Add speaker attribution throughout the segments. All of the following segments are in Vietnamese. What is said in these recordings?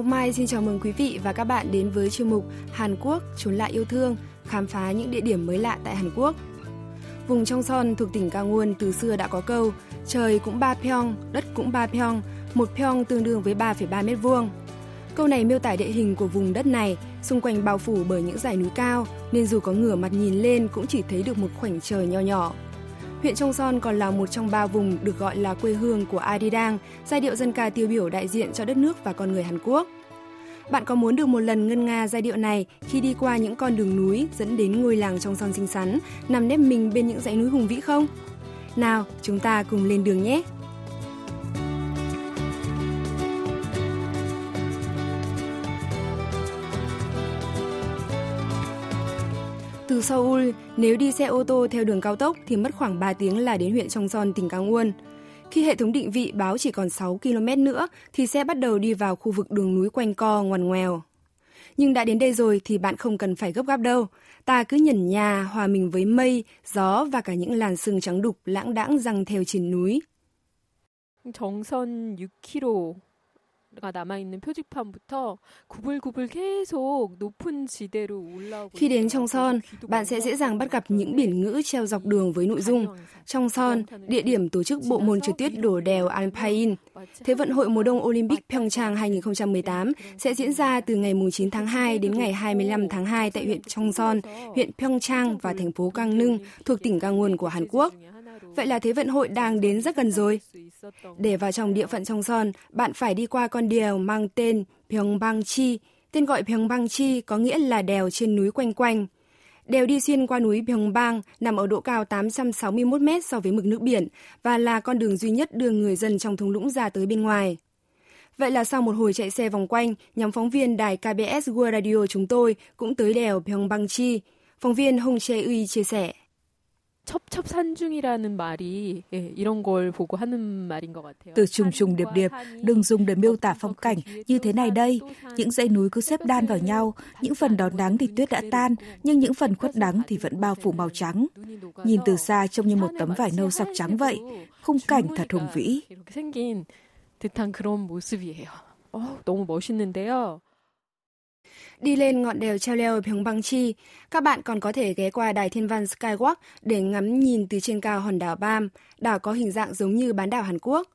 Speaker 1: Ngọc Mai xin chào mừng quý vị và các bạn đến với chuyên mục Hàn Quốc trốn lại yêu thương, khám phá những địa điểm mới lạ tại Hàn Quốc. Vùng trong son thuộc tỉnh Gangwon từ xưa đã có câu trời cũng ba pyong, đất cũng ba pyong, một pyong tương đương với 3,3 mét vuông. Câu này miêu tả địa hình của vùng đất này, xung quanh bao phủ bởi những dải núi cao, nên dù có ngửa mặt nhìn lên cũng chỉ thấy được một khoảnh trời nho nhỏ. Huyện Trong Son còn là một trong ba vùng được gọi là quê hương của Adidang, giai điệu dân ca tiêu biểu đại diện cho đất nước và con người Hàn Quốc. Bạn có muốn được một lần ngân nga giai điệu này khi đi qua những con đường núi dẫn đến ngôi làng Trong Son xinh xắn, nằm nếp mình bên những dãy núi hùng vĩ không? Nào, chúng ta cùng lên đường nhé! Từ Seoul, nếu đi xe ô tô theo đường cao tốc thì mất khoảng 3 tiếng là đến huyện Trong Son, tỉnh Gangwon. Khi hệ thống định vị báo chỉ còn 6 km nữa thì xe bắt đầu đi vào khu vực đường núi quanh co ngoằn ngoèo. Nhưng đã đến đây rồi thì bạn không cần phải gấp gáp đâu. Ta cứ nhẩn nhà, hòa mình với mây, gió và cả những làn sương trắng đục lãng đãng răng theo trên núi.
Speaker 2: 정선 6km
Speaker 1: khi đến trong son, bạn sẽ dễ dàng bắt gặp những biển ngữ treo dọc đường với nội dung trong son, địa điểm tổ chức bộ môn trượt tuyết đổ đèo Alpine. Thế vận hội mùa đông Olympic Pyeongchang 2018 sẽ diễn ra từ ngày 9 tháng 2 đến ngày 25 tháng 2 tại huyện Trong Son, huyện Pyeongchang và thành phố Gangneung thuộc tỉnh Gangwon của Hàn Quốc. Vậy là Thế vận hội đang đến rất gần rồi. Để vào trong địa phận trong son, bạn phải đi qua con đèo mang tên Pyeongbangchi. Tên gọi Pyeongbangchi có nghĩa là đèo trên núi quanh quanh. Đèo đi xuyên qua núi Pyeongbang nằm ở độ cao 861 mét so với mực nước biển và là con đường duy nhất đưa người dân trong thung lũng ra tới bên ngoài. Vậy là sau một hồi chạy xe vòng quanh, nhóm phóng viên đài KBS World Radio chúng tôi cũng tới đèo Pyeongbangchi. Phóng viên Hong Che Uy chia sẻ.
Speaker 2: 첩첩산중이라는 말이 예, 이런 걸 보고 하는 말인 것 같아요.
Speaker 3: Từ trùng trùng điệp điệp đừng dùng để miêu tả phong cảnh như thế này đây. Những dãy núi cứ xếp đan vào nhau, những phần đón nắng thì tuyết đã tan, nhưng những phần khuất nắng thì vẫn bao phủ màu trắng. Nhìn từ xa trông như một tấm vải nâu sọc trắng vậy. Khung cảnh thật hùng vĩ.
Speaker 2: 생긴 듯한 그런 모습이에요. 어, 너무 멋있는데요.
Speaker 1: Đi lên ngọn đèo treo leo Bang Chi, các bạn còn có thể ghé qua đài thiên văn Skywalk để ngắm nhìn từ trên cao hòn đảo Bam, đảo có hình dạng giống như bán đảo Hàn Quốc.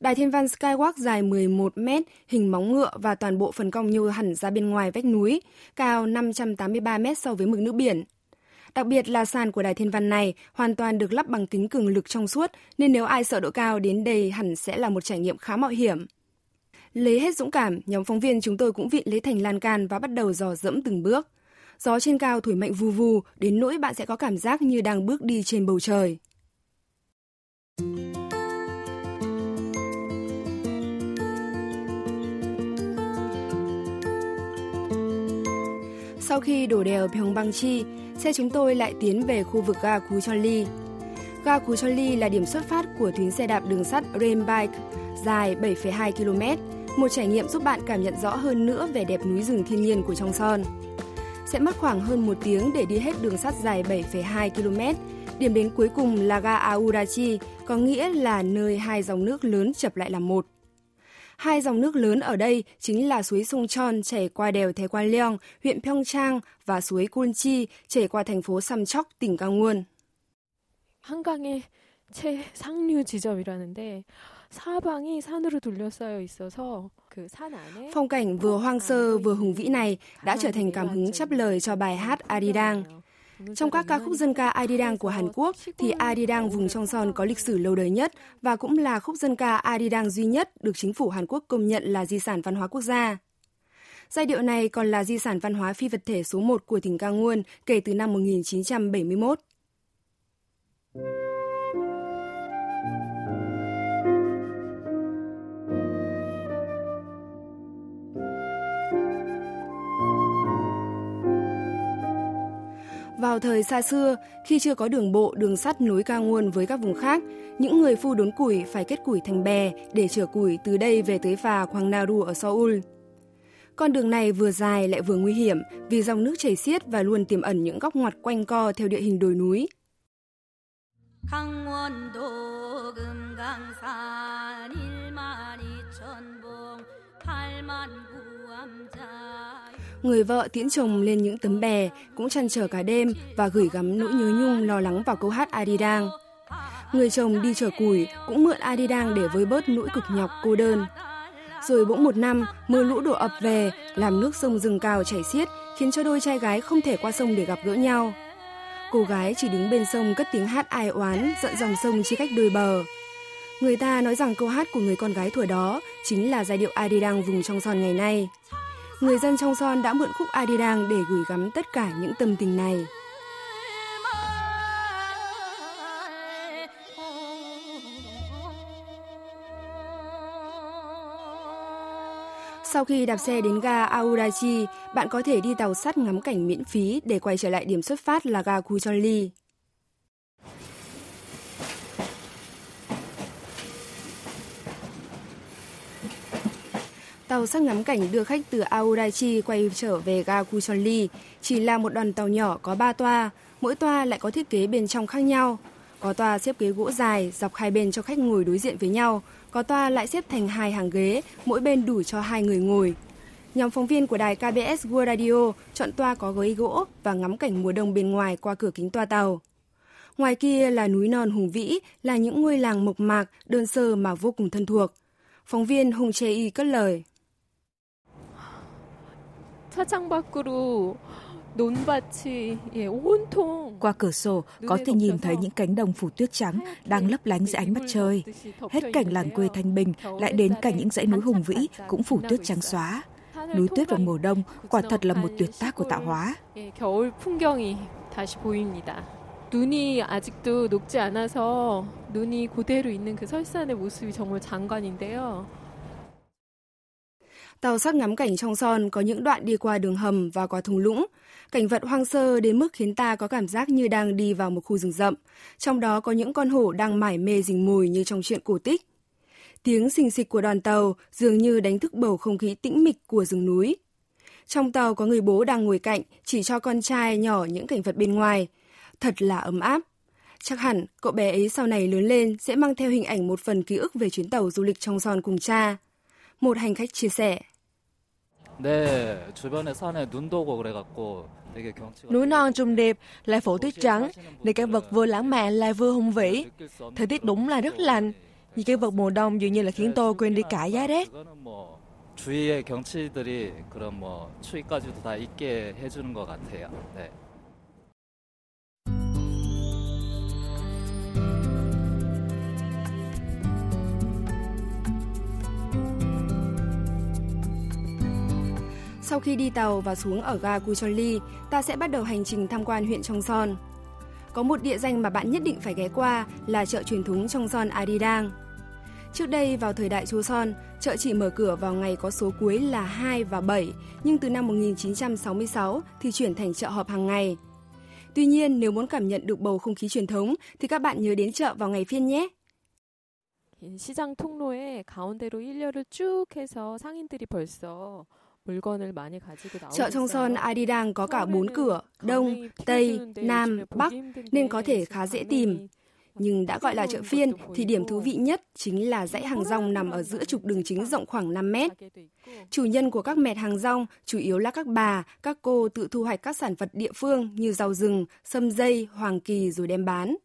Speaker 1: Đài thiên văn Skywalk dài 11 mét, hình móng ngựa và toàn bộ phần cong nhô hẳn ra bên ngoài vách núi, cao 583 mét so với mực nước biển. Đặc biệt là sàn của đài thiên văn này hoàn toàn được lắp bằng kính cường lực trong suốt, nên nếu ai sợ độ cao đến đây hẳn sẽ là một trải nghiệm khá mạo hiểm. Lấy hết dũng cảm, nhóm phóng viên chúng tôi cũng vịn lấy thành lan can và bắt đầu dò dẫm từng bước. Gió trên cao thổi mạnh vù vù, đến nỗi bạn sẽ có cảm giác như đang bước đi trên bầu trời. Sau khi đổ đèo Pyeongbangchi, xe chúng tôi lại tiến về khu vực ga Cú Chonli. Ga Cú Chonli là điểm xuất phát của tuyến xe đạp đường sắt Rainbike dài 7,2 km một trải nghiệm giúp bạn cảm nhận rõ hơn nữa về đẹp núi rừng thiên nhiên của trong son. Sẽ mất khoảng hơn một tiếng để đi hết đường sắt dài 7,2 km. Điểm đến cuối cùng là ga Aurachi, có nghĩa là nơi hai dòng nước lớn chập lại làm một. Hai dòng nước lớn ở đây chính là suối Sông Chon chảy qua đèo Thế Quan Leong, huyện Pyeongchang và suối Kunchi chảy qua thành phố Samcheok, tỉnh Gangwon.
Speaker 2: 한강의 최상류 지점이라는데
Speaker 1: Phong cảnh vừa hoang sơ vừa hùng vĩ này đã trở thành cảm hứng chấp lời cho bài hát Adidang. Trong các ca khúc dân ca Adidang của Hàn Quốc thì Adidang vùng trong son có lịch sử lâu đời nhất và cũng là khúc dân ca Adidang duy nhất được chính phủ Hàn Quốc công nhận là di sản văn hóa quốc gia. Giai điệu này còn là di sản văn hóa phi vật thể số 1 của tỉnh Cao Nguồn kể từ năm 1971. Vào thời xa xưa, khi chưa có đường bộ, đường sắt nối cao nguồn với các vùng khác, những người phu đốn củi phải kết củi thành bè để chở củi từ đây về tới phà Quang Naru ở Seoul. Con đường này vừa dài lại vừa nguy hiểm vì dòng nước chảy xiết và luôn tiềm ẩn những góc ngoặt quanh co theo địa hình đồi núi. 강원도 금강산 1 Người vợ tiễn chồng lên những tấm bè, cũng chăn trở cả đêm và gửi gắm nỗi nhớ nhung lo lắng vào câu hát Adidang. Người chồng đi chở củi cũng mượn Adidang để với bớt nỗi cực nhọc cô đơn. Rồi bỗng một năm, mưa lũ đổ ập về, làm nước sông rừng cao chảy xiết, khiến cho đôi trai gái không thể qua sông để gặp gỡ nhau. Cô gái chỉ đứng bên sông cất tiếng hát ai oán, giận dòng sông chia cách đôi bờ. Người ta nói rằng câu hát của người con gái thuở đó chính là giai điệu Adidang vùng trong son ngày nay. Người dân trong son đã mượn khúc Adidang để gửi gắm tất cả những tâm tình này. Sau khi đạp xe đến ga Aurachi, bạn có thể đi tàu sắt ngắm cảnh miễn phí để quay trở lại điểm xuất phát là ga Kuchonli. Tàu sang ngắm cảnh đưa khách từ Aodachi quay trở về ga Kuchonli chỉ là một đoàn tàu nhỏ có 3 toa, mỗi toa lại có thiết kế bên trong khác nhau. Có toa xếp ghế gỗ dài dọc hai bên cho khách ngồi đối diện với nhau, có toa lại xếp thành hai hàng ghế, mỗi bên đủ cho hai người ngồi. Nhóm phóng viên của đài KBS World Radio chọn toa có ghế gỗ và ngắm cảnh mùa đông bên ngoài qua cửa kính toa tàu. Ngoài kia là núi non hùng vĩ, là những ngôi làng mộc mạc, đơn sơ mà vô cùng thân thuộc. Phóng viên Hùng Chê Y cất lời.
Speaker 2: 차창 밖으로
Speaker 3: qua cửa sổ có thể nhìn thấy những cánh đồng phủ tuyết trắng đang lấp lánh dưới ánh mặt trời. Hết cảnh làng quê thanh bình lại đến cảnh những dãy núi hùng vĩ cũng phủ tuyết trắng xóa. Núi tuyết vào mùa đông quả thật là một tuyệt tác của tạo hóa.
Speaker 2: 눈이 아직도 녹지 않아서 눈이 그대로 있는 그 설산의 모습이 정말 장관인데요.
Speaker 1: Tàu sắt ngắm cảnh trong son có những đoạn đi qua đường hầm và qua thung lũng. Cảnh vật hoang sơ đến mức khiến ta có cảm giác như đang đi vào một khu rừng rậm. Trong đó có những con hổ đang mải mê rình mồi như trong chuyện cổ tích. Tiếng xình xịch của đoàn tàu dường như đánh thức bầu không khí tĩnh mịch của rừng núi. Trong tàu có người bố đang ngồi cạnh, chỉ cho con trai nhỏ những cảnh vật bên ngoài. Thật là ấm áp. Chắc hẳn cậu bé ấy sau này lớn lên sẽ mang theo hình ảnh một phần ký ức về chuyến tàu du lịch trong son cùng cha Một hành khách chia sẻ.
Speaker 4: 네, 주변에 산에 눈도 오고 그래갖고
Speaker 5: Núi non trùng điệp, lại phủ tuyết trắng, để cảnh vật vừa lãng mạn lại vừa hùng vĩ. Thời tiết đúng là rất lạnh, nhưng cảnh vật mùa đông dường như là khiến tôi quên đi cả giá rét.
Speaker 4: 주위의 경치들이 그런 뭐 추위까지도 다 있게 해주는 것 같아요. 네.
Speaker 1: Sau khi đi tàu và xuống ở ga Kuchonli, ta sẽ bắt đầu hành trình tham quan huyện Trong Son. Có một địa danh mà bạn nhất định phải ghé qua là chợ truyền thống Trong Son Adidang. Trước đây vào thời đại Son, chợ chỉ mở cửa vào ngày có số cuối là 2 và 7, nhưng từ năm 1966 thì chuyển thành chợ họp hàng ngày. Tuy nhiên, nếu muốn cảm nhận được bầu không khí truyền thống thì các bạn nhớ đến chợ vào ngày phiên nhé.
Speaker 2: 시장 통로에 가운데로 일렬을 쭉 해서 상인들이 벌써
Speaker 1: Chợ trong son Adidang có cả bốn cửa, Đông, Tây, Nam, Bắc, nên có thể khá dễ tìm. Nhưng đã gọi là chợ phiên thì điểm thú vị nhất chính là dãy hàng rong nằm ở giữa trục đường chính rộng khoảng 5 mét. Chủ nhân của các mẹt hàng rong chủ yếu là các bà, các cô tự thu hoạch các sản vật địa phương như rau rừng, sâm dây, hoàng kỳ rồi đem bán.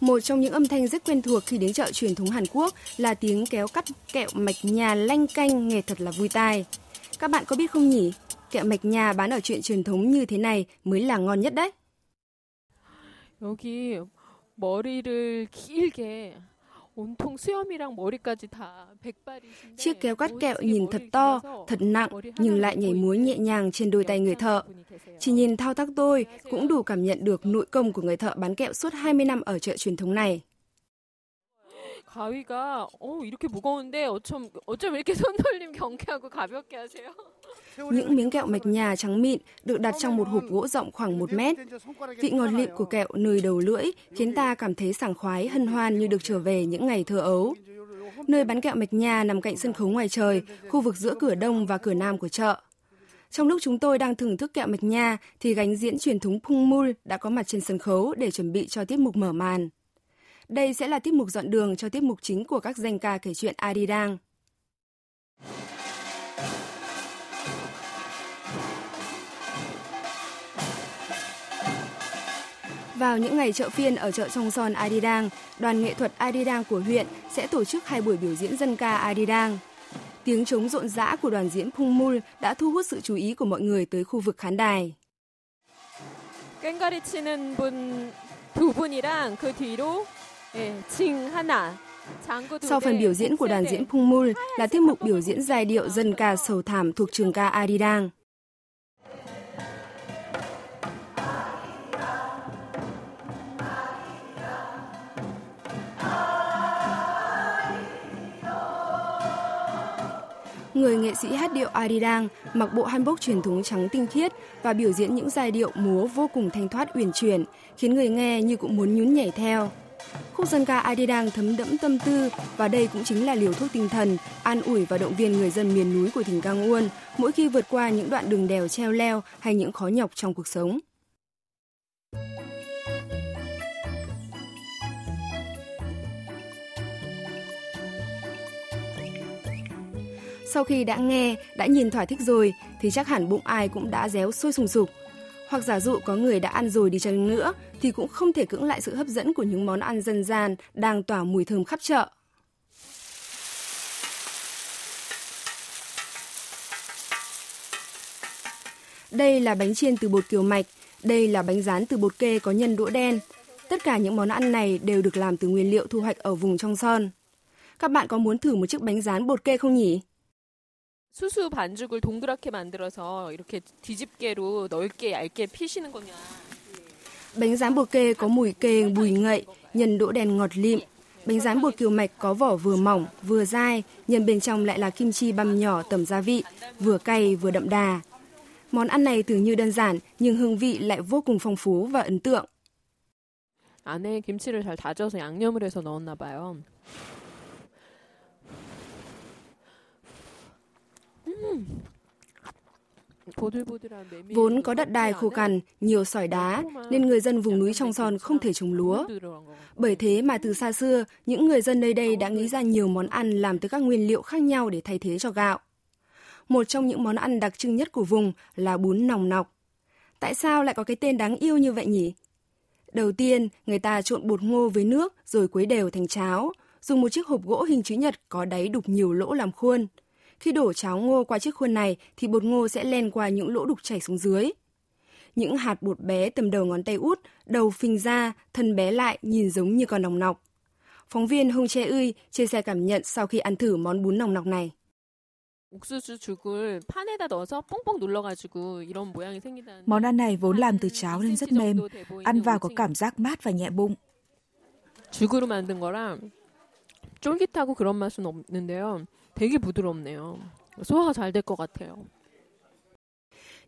Speaker 1: Một trong những âm thanh rất quen thuộc khi đến chợ truyền thống Hàn Quốc là tiếng kéo cắt kẹo mạch nhà lanh canh nghe thật là vui tai. Các bạn có biết không nhỉ? Kẹo mạch nhà bán ở chuyện truyền thống như thế này mới là ngon nhất đấy.
Speaker 2: 여기 머리를 길게
Speaker 1: Chiếc kéo cắt kẹo nhìn thật to, thật nặng nhưng lại nhảy múa nhẹ nhàng trên đôi tay người thợ. Chỉ nhìn thao tác tôi cũng đủ cảm nhận được nội công của người thợ bán kẹo suốt 20 năm ở chợ truyền thống này.
Speaker 2: 가위가 어 이렇게 무거운데 어쩜 어쩜 이렇게 손놀림 경쾌하고 가볍게 하세요?
Speaker 1: Những miếng kẹo mạch nhà trắng mịn được đặt trong một hộp gỗ rộng khoảng 1 mét. Vị ngọt lịm của kẹo nơi đầu lưỡi khiến ta cảm thấy sảng khoái hân hoan như được trở về những ngày thơ ấu. Nơi bán kẹo mạch nhà nằm cạnh sân khấu ngoài trời, khu vực giữa cửa đông và cửa nam của chợ. Trong lúc chúng tôi đang thưởng thức kẹo mạch nha thì gánh diễn truyền thống Pung Mul đã có mặt trên sân khấu để chuẩn bị cho tiết mục mở màn. Đây sẽ là tiết mục dọn đường cho tiết mục chính của các danh ca kể chuyện Arirang. Vào những ngày chợ phiên ở chợ Sông Son Arirang, đoàn nghệ thuật Arirang của huyện sẽ tổ chức hai buổi biểu diễn dân ca Arirang. Tiếng trống rộn rã của đoàn diễn Pungmul đã thu hút sự chú ý của mọi người tới khu vực khán đài.
Speaker 2: 꽹가리 치는 분두 분이랑 그 뒤로 예, 징 하나
Speaker 1: sau phần biểu diễn của đoàn diễn Pungmul là tiết mục biểu diễn giai điệu dân ca sầu thảm thuộc trường ca Arirang. Người nghệ sĩ hát điệu Arirang mặc bộ hanbok truyền thống trắng tinh khiết và biểu diễn những giai điệu múa vô cùng thanh thoát uyển chuyển, khiến người nghe như cũng muốn nhún nhảy theo. Khúc dân ca Arirang thấm đẫm tâm tư và đây cũng chính là liều thuốc tinh thần, an ủi và động viên người dân miền núi của tỉnh Gangwon mỗi khi vượt qua những đoạn đường đèo treo leo hay những khó nhọc trong cuộc sống. Sau khi đã nghe, đã nhìn thỏa thích rồi thì chắc hẳn bụng ai cũng đã réo sôi sùng sục. Hoặc giả dụ có người đã ăn rồi đi chăng nữa thì cũng không thể cưỡng lại sự hấp dẫn của những món ăn dân gian đang tỏa mùi thơm khắp chợ. Đây là bánh chiên từ bột kiều mạch, đây là bánh rán từ bột kê có nhân đũa đen. Tất cả những món ăn này đều được làm từ nguyên liệu thu hoạch ở vùng trong son. Các bạn có muốn thử một chiếc bánh rán bột kê không nhỉ?
Speaker 2: 수수 반죽을 동그랗게 만들어서 이렇게 뒤집개로 넓게 얇게 피시는 거냐.
Speaker 1: Bánh rán bột kê có mùi kê bùi ngậy, nhân đỗ đèn ngọt lịm. Bánh rán bột kiều mạch có vỏ vừa mỏng, vừa dai, nhân bên trong lại là kim chi băm nhỏ tẩm gia vị, vừa cay vừa đậm đà. Món ăn này tưởng như đơn giản nhưng hương vị lại vô cùng phong phú và ấn tượng.
Speaker 2: 안에 김치를 잘 다져서 양념을 해서 넣었나 봐요.
Speaker 1: Vốn có đất đai khô cằn, nhiều sỏi đá, nên người dân vùng núi trong son không thể trồng lúa. Bởi thế mà từ xa xưa, những người dân nơi đây đã nghĩ ra nhiều món ăn làm từ các nguyên liệu khác nhau để thay thế cho gạo. Một trong những món ăn đặc trưng nhất của vùng là bún nòng nọc. Tại sao lại có cái tên đáng yêu như vậy nhỉ? Đầu tiên, người ta trộn bột ngô với nước rồi quấy đều thành cháo, dùng một chiếc hộp gỗ hình chữ nhật có đáy đục nhiều lỗ làm khuôn. Khi đổ cháo ngô qua chiếc khuôn này thì bột ngô sẽ len qua những lỗ đục chảy xuống dưới. Những hạt bột bé tầm đầu ngón tay út, đầu phình ra, thân bé lại nhìn giống như con nòng nọc. Phóng viên Hồng Che Ươi chia sẻ cảm nhận sau khi ăn thử món bún nòng nọc này.
Speaker 3: Món ăn này vốn làm từ cháo nên rất mềm, ăn vào có cảm giác mát và nhẹ bụng.
Speaker 2: 죽으로 만든 거라 쫄깃하고 그런 맛은 없는데요. 되게 부드럽네요. 소화가 잘 될 것 같아요.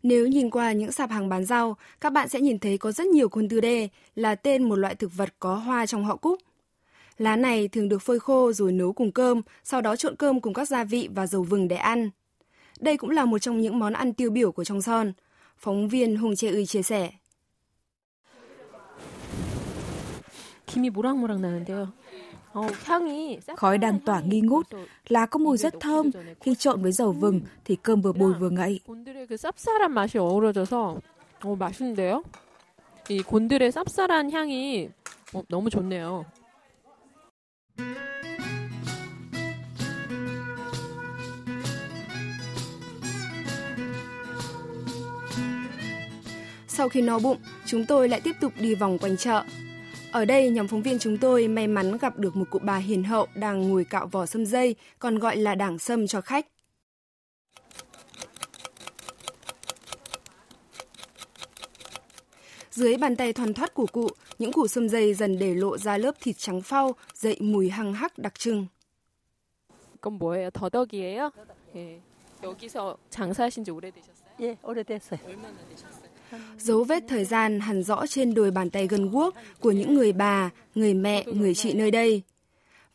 Speaker 1: Nếu nhìn qua những sạp hàng bán rau, các bạn sẽ nhìn thấy có rất nhiều côn tư đê là tên một loại thực vật có hoa trong họ cúc. Lá này thường được phơi khô rồi nấu cùng cơm, sau đó trộn cơm cùng các gia vị và dầu vừng để ăn. Đây cũng là một trong những món ăn tiêu biểu của trong son. Phóng viên Hùng Chê Uy chia sẻ.
Speaker 2: 김이 모락모락 나는데요.
Speaker 3: Khói đang tỏa nghi ngút, lá có mùi rất thơm. Khi trộn với dầu vừng thì cơm vừa bùi vừa ngậy.
Speaker 2: 곤드레 그 쌉쌀한 맛이 어우러져서 어, 맛있는데요? 이 곤드레 쌉쌀한 향이 어, 너무 좋네요.
Speaker 1: Sau khi no bụng, chúng tôi lại tiếp tục đi vòng quanh chợ. Ở đây, nhóm phóng viên chúng tôi may mắn gặp được một cụ bà hiền hậu đang ngồi cạo vỏ sâm dây, còn gọi là đảng sâm cho khách. Dưới bàn tay thoăn thoát của cụ, những củ sâm dây dần để lộ ra lớp thịt trắng phau, dậy mùi hăng hắc đặc trưng.
Speaker 2: 이건 뭐예요? 더덕이에요? 예. 여기서 장사하신 지 오래되셨어요?
Speaker 6: 예, 오래됐어요.
Speaker 2: 얼마나 되셨어요?
Speaker 1: Dấu vết thời gian hẳn rõ trên đôi bàn tay gần guốc của những người bà, người mẹ, người chị nơi đây.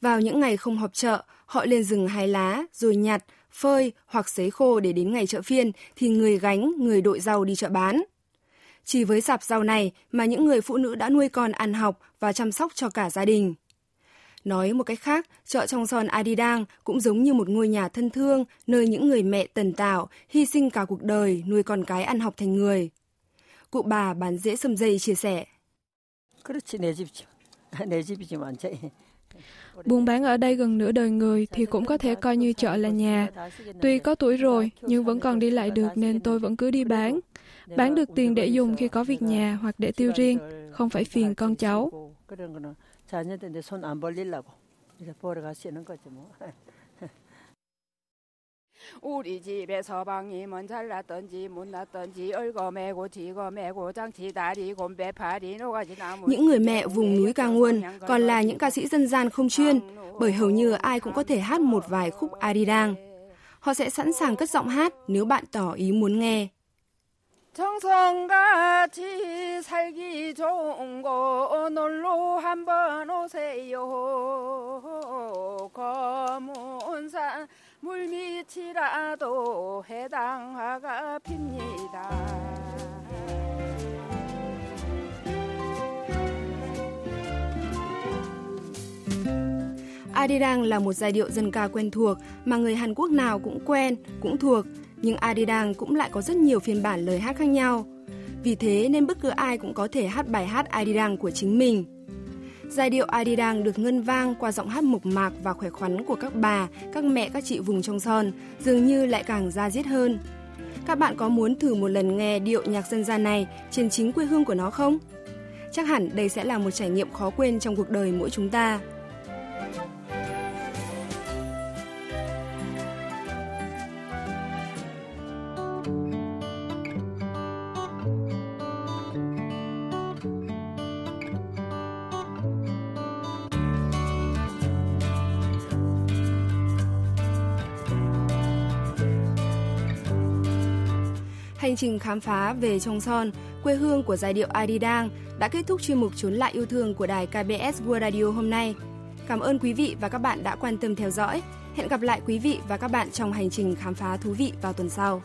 Speaker 1: Vào những ngày không họp chợ, họ lên rừng hái lá, rồi nhặt, phơi hoặc sấy khô để đến ngày chợ phiên thì người gánh, người đội rau đi chợ bán. Chỉ với sạp rau này mà những người phụ nữ đã nuôi con ăn học và chăm sóc cho cả gia đình. Nói một cách khác, chợ trong son Adidang cũng giống như một ngôi nhà thân thương, nơi những người mẹ tần tảo, hy sinh cả cuộc đời, nuôi con cái ăn học thành người. Cụ bà bán dễ sâm dây chia sẻ.
Speaker 6: Buôn bán ở đây gần nửa đời người thì cũng có thể coi như chợ là nhà. Tuy có tuổi rồi nhưng vẫn còn đi lại được nên tôi vẫn cứ đi bán. Bán được tiền để dùng khi có việc nhà hoặc để tiêu riêng, không phải phiền con cháu.
Speaker 7: 우리 집에 서방님은 잘났던지 못났던지 얼거매고 지거매고 장치다리 곰배파리 노가지 나무
Speaker 1: Những người mẹ vùng núi Cao Nguồn còn là những ca sĩ dân gian không chuyên, bởi hầu như ai cũng có thể hát một vài khúc Arirang. Họ sẽ sẵn sàng cất giọng hát nếu bạn tỏ ý muốn nghe.
Speaker 7: 정성같이 살기 좋은 곳 놀러 한번 오세요 검은산 물밑이라도 해당화가 핍니다
Speaker 1: Arirang là một giai điệu dân ca quen thuộc mà người Hàn Quốc nào cũng quen, cũng thuộc, nhưng Arirang cũng lại có rất nhiều phiên bản lời hát khác nhau. Vì thế nên bất cứ ai cũng có thể hát bài hát Arirang của chính mình. Giai điệu Arirang được ngân vang qua giọng hát mộc mạc và khỏe khoắn của các bà, các mẹ, các chị vùng trong son, dường như lại càng ra diết hơn. Các bạn có muốn thử một lần nghe điệu nhạc dân gian này trên chính quê hương của nó không? Chắc hẳn đây sẽ là một trải nghiệm khó quên trong cuộc đời mỗi chúng ta. Chương trình khám phá về Trong Son, quê hương của giai điệu Adidang đã kết thúc chuyên mục Trốn lại yêu thương của đài KBS World Radio hôm nay. Cảm ơn quý vị và các bạn đã quan tâm theo dõi. Hẹn gặp lại quý vị và các bạn trong hành trình khám phá thú vị vào tuần sau.